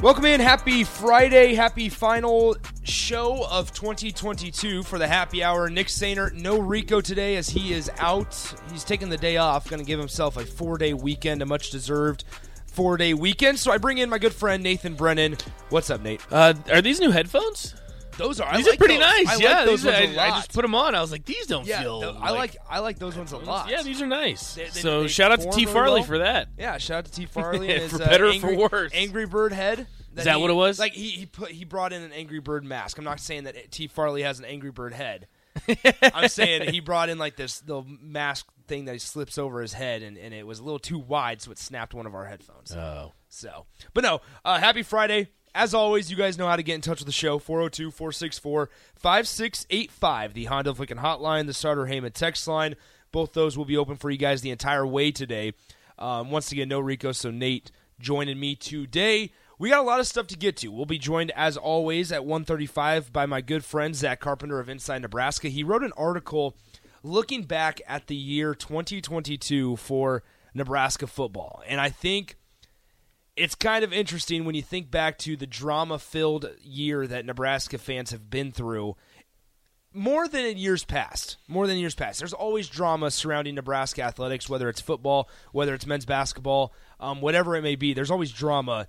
Welcome in. Happy Friday. Happy final show of 2022 for the happy hour. Nick Sainer, no Rico today as he is out. He's taking the day off, going to give himself a four day weekend, a much deserved four day weekend. So I bring in my good friend Nathan Brennan. What's up, Nate? Uh, are these new headphones? Those are These I are like pretty those. nice. I like yeah, those these are- ones I, I just put them on. I was like, these don't yeah, feel. th- I like I like those ones a lot. Yeah, these are nice. They- they- so they shout out to T really Farley well. for that. Yeah, shout out to T Farley and his For uh, better or angry, for worse. Angry Bird head. Is that he- what it was? Like he, he put he brought in an Angry Bird mask. I'm not saying that T Farley has an Angry Bird head. I'm saying he brought in like this the mask thing that he slips over his head, and, and it was a little too wide, so it snapped one of our headphones. Oh, So, but no, uh, happy Friday. As always, you guys know how to get in touch with the show 402 464 5685, the Honda Lincoln hotline, the Sartor Hamann text line. Both those will be open for you guys the entire way today. Um, once again, no Rico, so Nate joining me today. We got a lot of stuff to get to. We'll be joined, as always, at 135 by my good friend Zach Carpenter of Inside Nebraska. He wrote an article looking back at the year 2022 for Nebraska football. And I think it's kind of interesting when you think back to the drama filled year that Nebraska fans have been through. More than in years past. More than years past. There's always drama surrounding Nebraska athletics, whether it's football, whether it's men's basketball, um, whatever it may be. There's always drama.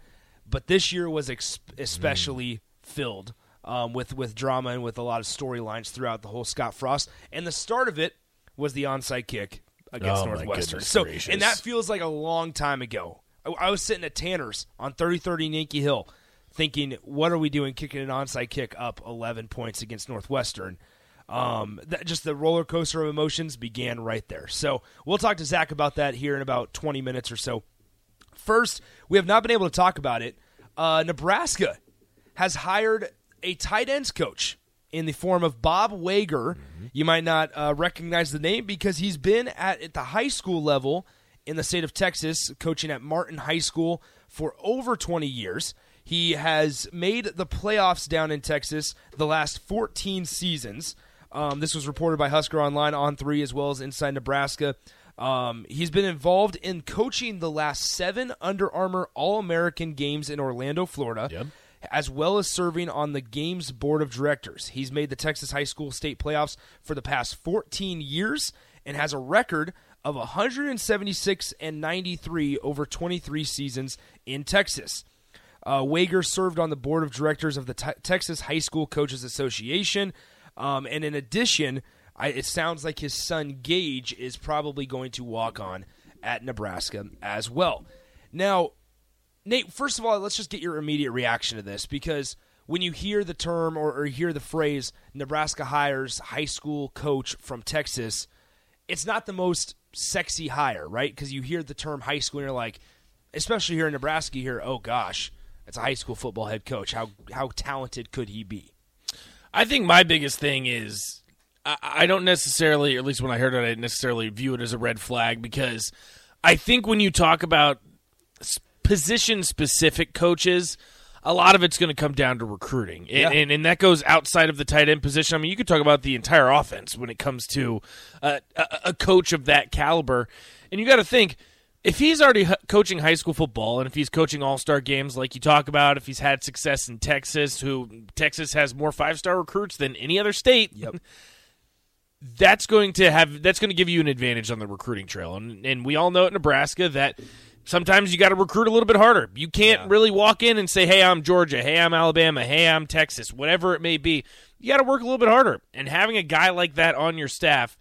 But this year was ex- especially filled um, with, with drama and with a lot of storylines throughout the whole Scott Frost. And the start of it was the onside kick against Oh, Northwestern. So, gracious. and that feels like a long time ago. I, I was sitting at Tanner's on 3030 Yankee Hill thinking, what are we doing kicking an onside kick up 11 points against Northwestern? Um, that, just the roller coaster of emotions began right there. So we'll talk to Zach about that here in about 20 minutes or so. First, we have not been able to talk about it. Uh, Nebraska has hired a tight ends coach in the form of Bob Wager. You might not uh, recognize the name because he's been at, at the high school level in the state of Texas, coaching at Martin High School for over 20 years. He has made the playoffs down in Texas the last 14 seasons. Um, this was reported by Husker Online on three as well as Inside Nebraska. Um, he's been involved in coaching the last seven Under Armour All American games in Orlando, Florida, as well as serving on the game's board of directors. He's made the Texas high school state playoffs for the past 14 years and has a record of 176 and 93 over 23 seasons in Texas. Uh, Wager served on the board of directors of the Te- Texas High School Coaches Association. Um, and in addition, I, it sounds like his son Gage is probably going to walk on at Nebraska as well. Now, Nate, first of all, let's just get your immediate reaction to this because when you hear the term or, or hear the phrase Nebraska hires high school coach from Texas, it's not the most sexy hire, right? Because you hear the term high school and you're like, especially here in Nebraska, you hear, oh gosh, it's a high school football head coach. How how talented could he be? I think my biggest thing is I, I don't necessarily, at least when I heard it, I didn't necessarily view it as a red flag because I think when you talk about position specific coaches, a lot of it's going to come down to recruiting, and, Yeah. and and that goes outside of the tight end position. I mean, you could talk about the entire offense when it comes to uh, a, a coach of that caliber, and you got to think if he's already coaching high school football, and if he's coaching all star games like you talk about, if he's had success in Texas, who Texas has more five star recruits than any other state. Yep. That's going to have that's going to give you an advantage on the recruiting trail, and and we all know at Nebraska that sometimes you got to recruit a little bit harder. You can't really walk in and say, "Hey, I'm Georgia. Hey, I'm Alabama. Hey, I'm Texas." Whatever it may be, you got to work a little bit harder. And having a guy like that on your staff,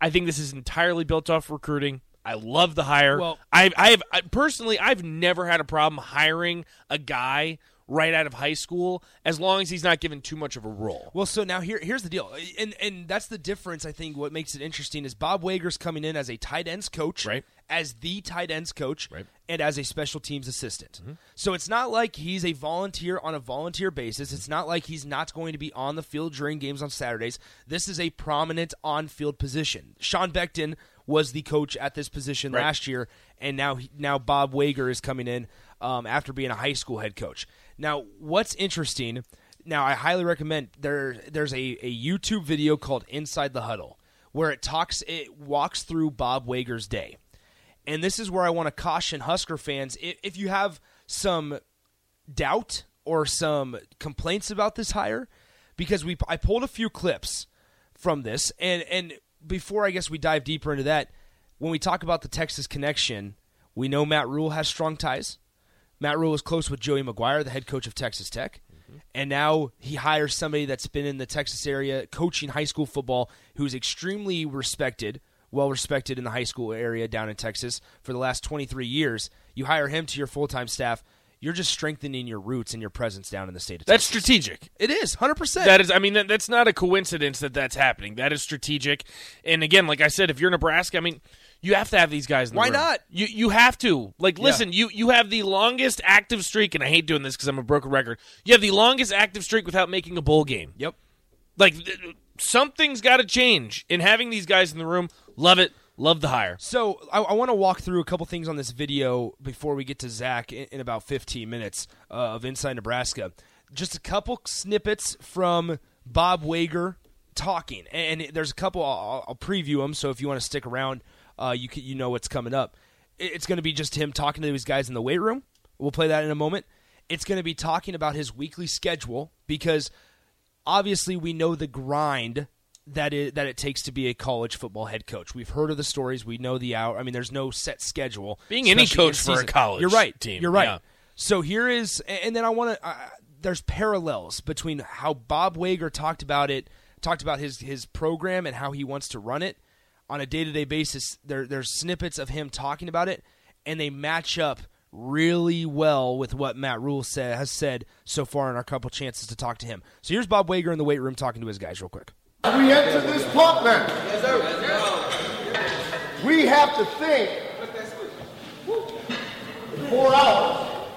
I think this is entirely built off recruiting. I love the hire. Well- I've, I've I, personally, I've never had a problem hiring a guy right out of high school, as long as he's not given too much of a role. Well, so now here here's the deal, and and that's the difference. I think what makes it interesting is Bob Wager's coming in as a tight ends coach, Right. As the tight ends coach, Right. and as a special teams assistant. So it's not like he's a volunteer on a volunteer basis. It's not like he's not going to be on the field during games on Saturdays. This is a prominent on-field position. Sean Beckton was the coach at this position Right. last year, and now he- now Bob Wager is coming in um, after being a high school head coach. Now, what's interesting? Now, I highly recommend there. There's a, a YouTube video called Inside the Huddle where it talks, it walks through Bob Wager's day, and this is where I want to caution Husker fans: if, if you have some doubt or some complaints about this hire, because we I pulled a few clips from this, and and before I guess we dive deeper into that, when we talk about the Texas connection, we know Matt Rhule has strong ties. Matt Rhule is close with Joey McGuire, the head coach of Texas Tech. Mm-hmm. And now he hires somebody that's been in the Texas area coaching high school football who's extremely respected, well respected in the high school area down in Texas for the last 23 years. You hire him to your full time staff. You're just strengthening your roots and your presence down in the state of That's Texas. That's strategic. it is 100%. That is, I mean, that, that's not a coincidence that that's happening. That is strategic. And again, like I said, if you're Nebraska, I mean, you have to have these guys. In the Why room. not? You you have to. Like, listen, you you have the longest active streak, and I hate doing this because I'm a broken record. You have the longest active streak without making a bowl game. yep. Like, th- something's got to change. In having these guys in the room, love it. Love the hire. So I, I want to walk through a couple things on this video before we get to Zach in, in about 15 minutes uh, of Inside Nebraska. Just a couple snippets from Bob Wager talking, and, and there's a couple. I'll, I'll preview them. So if you want to stick around, uh, you can, you know what's coming up. It's going to be just him talking to these guys in the weight room. We'll play that in a moment. It's going to be talking about his weekly schedule because obviously we know the grind that it, that it takes to be a college football head coach. We've heard of the stories. We know the hour. I mean, there's no set schedule. Being any coach for a college You're right. team, You're right. yeah. So here is, and then I want to. Uh, there's parallels between how Bob Wager talked about it, talked about his his program and how he wants to run it on a day to day basis. There there's snippets of him talking about it, and they match up really well with what Matt Rhule said, has said so far in our couple chances to talk to him. So here's Bob Wager in the weight room talking to his guys real quick. We enter this pump man. We have to think. Four hours.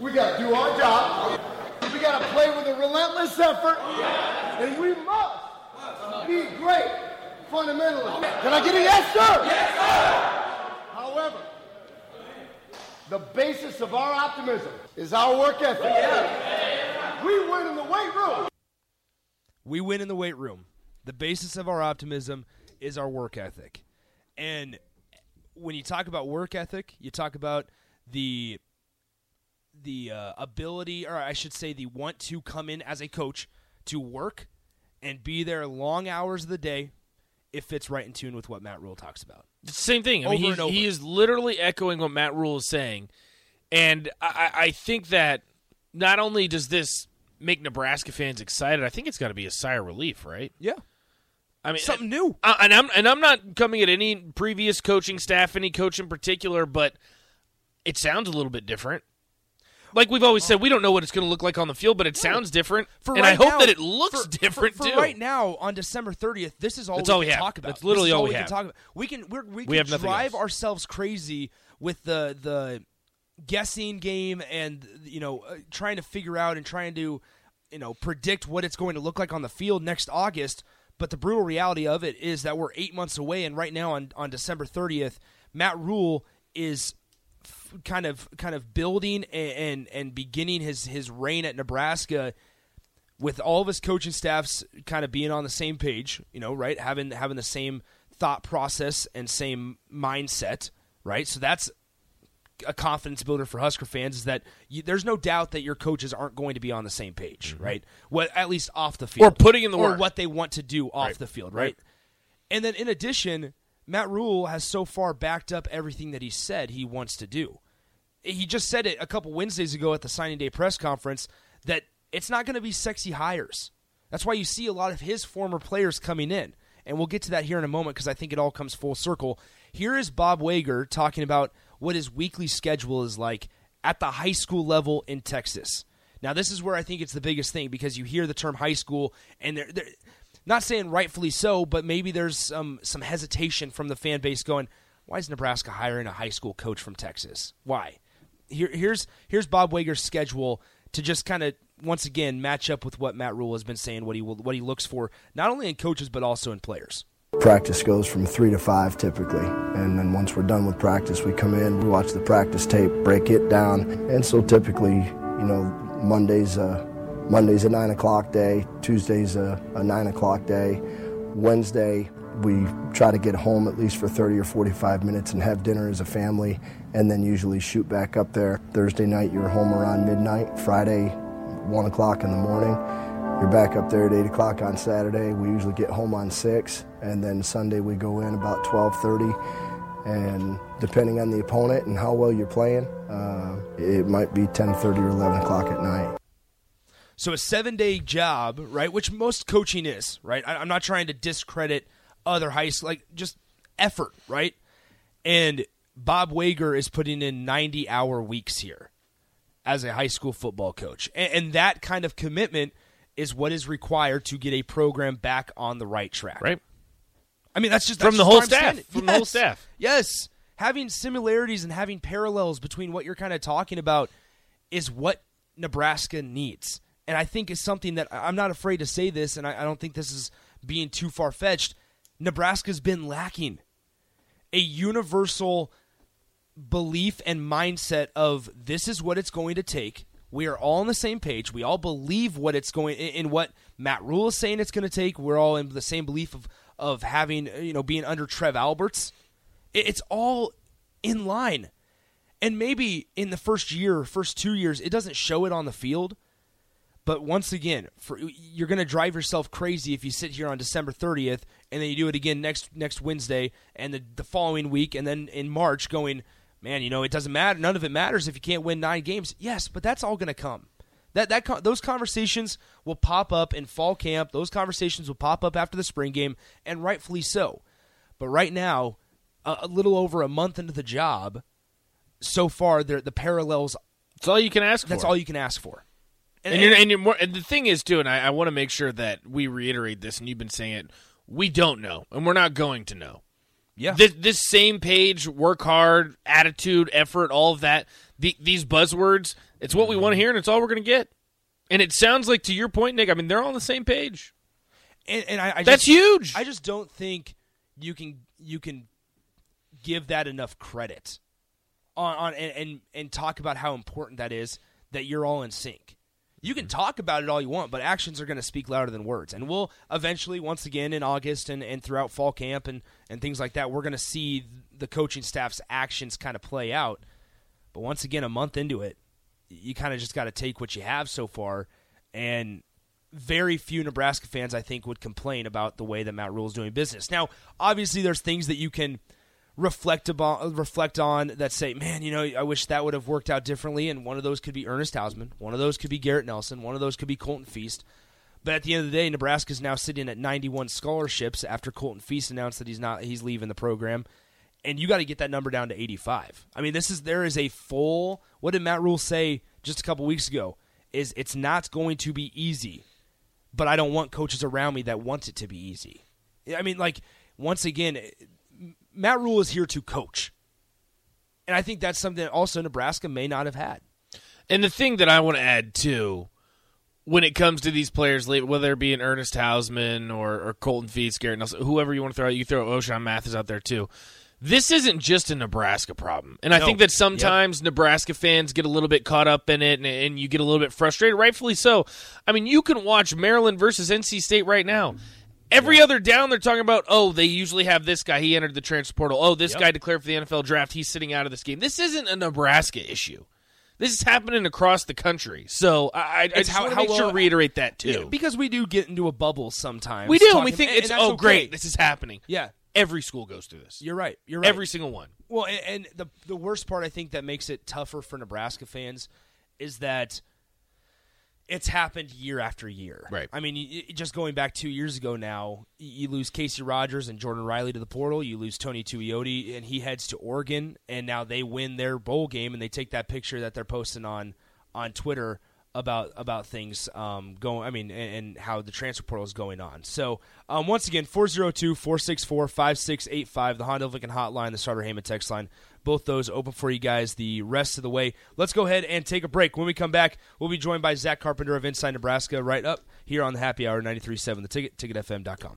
We got to do our job. We got to play with a relentless effort. And we must be great fundamentally. Can I get a yes, sir? Yes, sir. However, the basis of our optimism is our work ethic. We win in the weight room. We win in the weight room. The basis of our optimism is our work ethic. And when you talk about work ethic, you talk about the the uh, ability, or I should say, the want to come in as a coach to work and be there long hours of the day. It fits right in tune with what Matt Rhule talks about. Same thing. I mean, Over he, and over. he is literally echoing what Matt Rhule is saying, and I, I think that not only does this make Nebraska fans excited, I think it's got to be a sigh of relief, right? Yeah, I mean, something new. Uh, and I'm and I'm not coming at any previous coaching staff, any coach in particular, but it sounds a little bit different. Like we've always said, we don't know what it's going to look like on the field, but it sounds different, For and right I hope now- that it looks for- different for, for too. right now on December 30th. This is all That's we all can we have. talk about. That's literally all all we we can talk about. We can we're, we can have drive else. ourselves crazy with the the guessing game and you know uh, trying to figure out and trying to you know predict what it's going to look like on the field next August. But the brutal reality of it is that we're eight months away, and right now on on December 30th, Matt Rhule is kind of kind of building and, and and beginning his his reign at Nebraska with all of his coaching staffs kind of being on the same page, you know, right? Having having the same thought process and same mindset, right? So that's a confidence builder for Husker fans is that you, there's no doubt that your coaches aren't going to be on the same page, mm-hmm. right? What at least off the field, Or putting in the or work. what they want to do off Right. the field, Right. right? And then in addition, Matt Rhule has so far backed up everything that he said he wants to do. He just said it a couple Wednesdays ago at the signing day press conference that it's not going to be sexy hires. That's why you see a lot of his former players coming in. And we'll get to that here in a moment because I think it all comes full circle. Here is Bob Wager talking about what his weekly schedule is like at the high school level in Texas. Now, this is where I think it's the biggest thing because you hear the term high school, and they're, they're not saying rightfully so, but maybe there's some some hesitation from the fan base going, "Why is Nebraska hiring a high school coach from Texas? Why?" Here, here's here's Bob Wager's schedule to just kind of once again match up with what Matt Rhule has been saying, what he will, what he looks for, not only in coaches but also in players. Practice goes from three to five typically, and then once we're done with practice, we come in, we watch the practice tape, break it down, and so typically, you know, Mondays, uh, Mondays a nine o'clock day, Tuesdays a, a nine o'clock day, Wednesday we try to get home at least for 30 or 45 minutes and have dinner as a family, and then usually shoot back up there. Thursday night, you're home around midnight. Friday, 1 o'clock in the morning. You're back up there at 8 o'clock on Saturday. We usually get home on 6, and then Sunday we go in about 12.30. And depending on the opponent and how well you're playing, uh, it might be 10.30 or 11 o'clock at night. So a seven day job, right? Which most coaching is, right? I, am not trying to discredit other high school, like just effort, right? And Bob Wager is putting in 90 hour weeks here as a high school football coach. And, and, that kind of commitment is what is required to get a program back on the right track. Right. I mean, that's just from that's the just whole staff. From yes. the whole staff. Yes. Having similarities and having parallels between what you're kind of talking about is what Nebraska needs. And I think is something that I'm not afraid to say this, and I, I don't think this is being too far fetched. Nebraska's been lacking a universal belief and mindset of this is what it's going to take. We are all on the same page. We all believe what it's going in what Matt Rhule is saying it's going to take. We're all in the same belief of of having you know being under Trev Alberts. It's all in line. And maybe in the first year, first two years, it doesn't show it on the field. But once again, for, you're going to drive yourself crazy if you sit here on December 30th and then you do it again next next Wednesday and the, the following week and then in March going, man, you know, it doesn't matter. None of it matters if you can't win nine games. Yes, but that's all going to come. That that those conversations will pop up in fall camp. Those conversations will pop up after the spring game, and rightfully so. But right now, a, a little over a month into the job, so far the the parallels. That's all you can ask. That's for. all you can ask for. And, and, you're, and, you're more, and the thing is, too, and I, I want to make sure that we reiterate this, and you've been saying it, we don't know, and we're not going to know. Yeah. This, this same page, work hard, attitude, effort, all of that, the, these buzzwords, it's what we want to hear, and it's all we're going to get. And it sounds like, to your point, Nick, I mean, they're all on the same page. And, and I, I That's just, huge. I just don't think you can you can give that enough credit on, on and, and and talk about how important that is that you're all in sync. You can talk about it all you want, but actions are going to speak louder than words. And we'll eventually, once again, in August and, and throughout fall camp and, and things like that, we're going to see the coaching staff's actions kind of play out. But once again, a month into it, you kind of just got to take what you have so far. And very few Nebraska fans, I think, would complain about the way that Matt Rhule is doing business. Now, obviously, there's things that you can reflect about, reflect on that say, man, you know, I wish that would have worked out differently. And one of those could be Ernest Hausmann. One of those could be Garrett Nelson. One of those could be Colton Feist. But at the end of the day, Nebraska is now sitting at 91 scholarships after Colton Feist announced that he's not he's leaving the program, and you got to get that number down to 85. I mean, this is there is a full. What did Matt Rhule say just a couple weeks ago? Is it's not going to be easy, but I don't want coaches around me that want it to be easy. I mean, like once again, Matt Rhule is here to coach. And I think that's something that also Nebraska may not have had. And the thing that I want to add too, when it comes to these players, whether it be an Ernest Hausmann or, or Colton Feist, Garrett Nelson, whoever you want to throw out, you throw Ochaun Mathis out there too. This isn't just a Nebraska problem. And I No. think that sometimes Nebraska fans get a little bit caught up in it and, and you get a little bit frustrated, rightfully so. I mean, you can watch Maryland versus NC State right now. Every other down, they're talking about, oh, they usually have this guy. He entered the transfer portal. Oh, this Yep. guy declared for the NFL draft. He's sitting out of this game. This isn't a Nebraska issue. This is happening across the country. So I, I, just how- how sure well- to reiterate that too. Because we do get into a bubble sometimes. we do, and talking- we think and it's that's oh okay. great, this is happening. Yeah, Every school goes through this. you're right. You're right. Every single one. Well, and, and the the worst part I think that makes it tougher for Nebraska fans is that it's happened year after year. Right. I mean, just going back two years ago now, you lose Casey Rogers and Jordan Riley to the portal. You lose Tony Tuioti, and he heads to Oregon, and now they win their bowl game, and they take that picture that they're posting on on Twitter about about things um, going. I mean, and, and how the transfer portal is going on. So um, once again, 402-464-5685, the Honda Lincoln hotline, the Sartor Hamann text line. Both those open for you guys the rest of the way. Let's go ahead and take a break. When we come back, we'll be joined by Zach Carpenter of Inside Nebraska right up here on the Happy Hour 93.7, the ticket, ticketfm.com.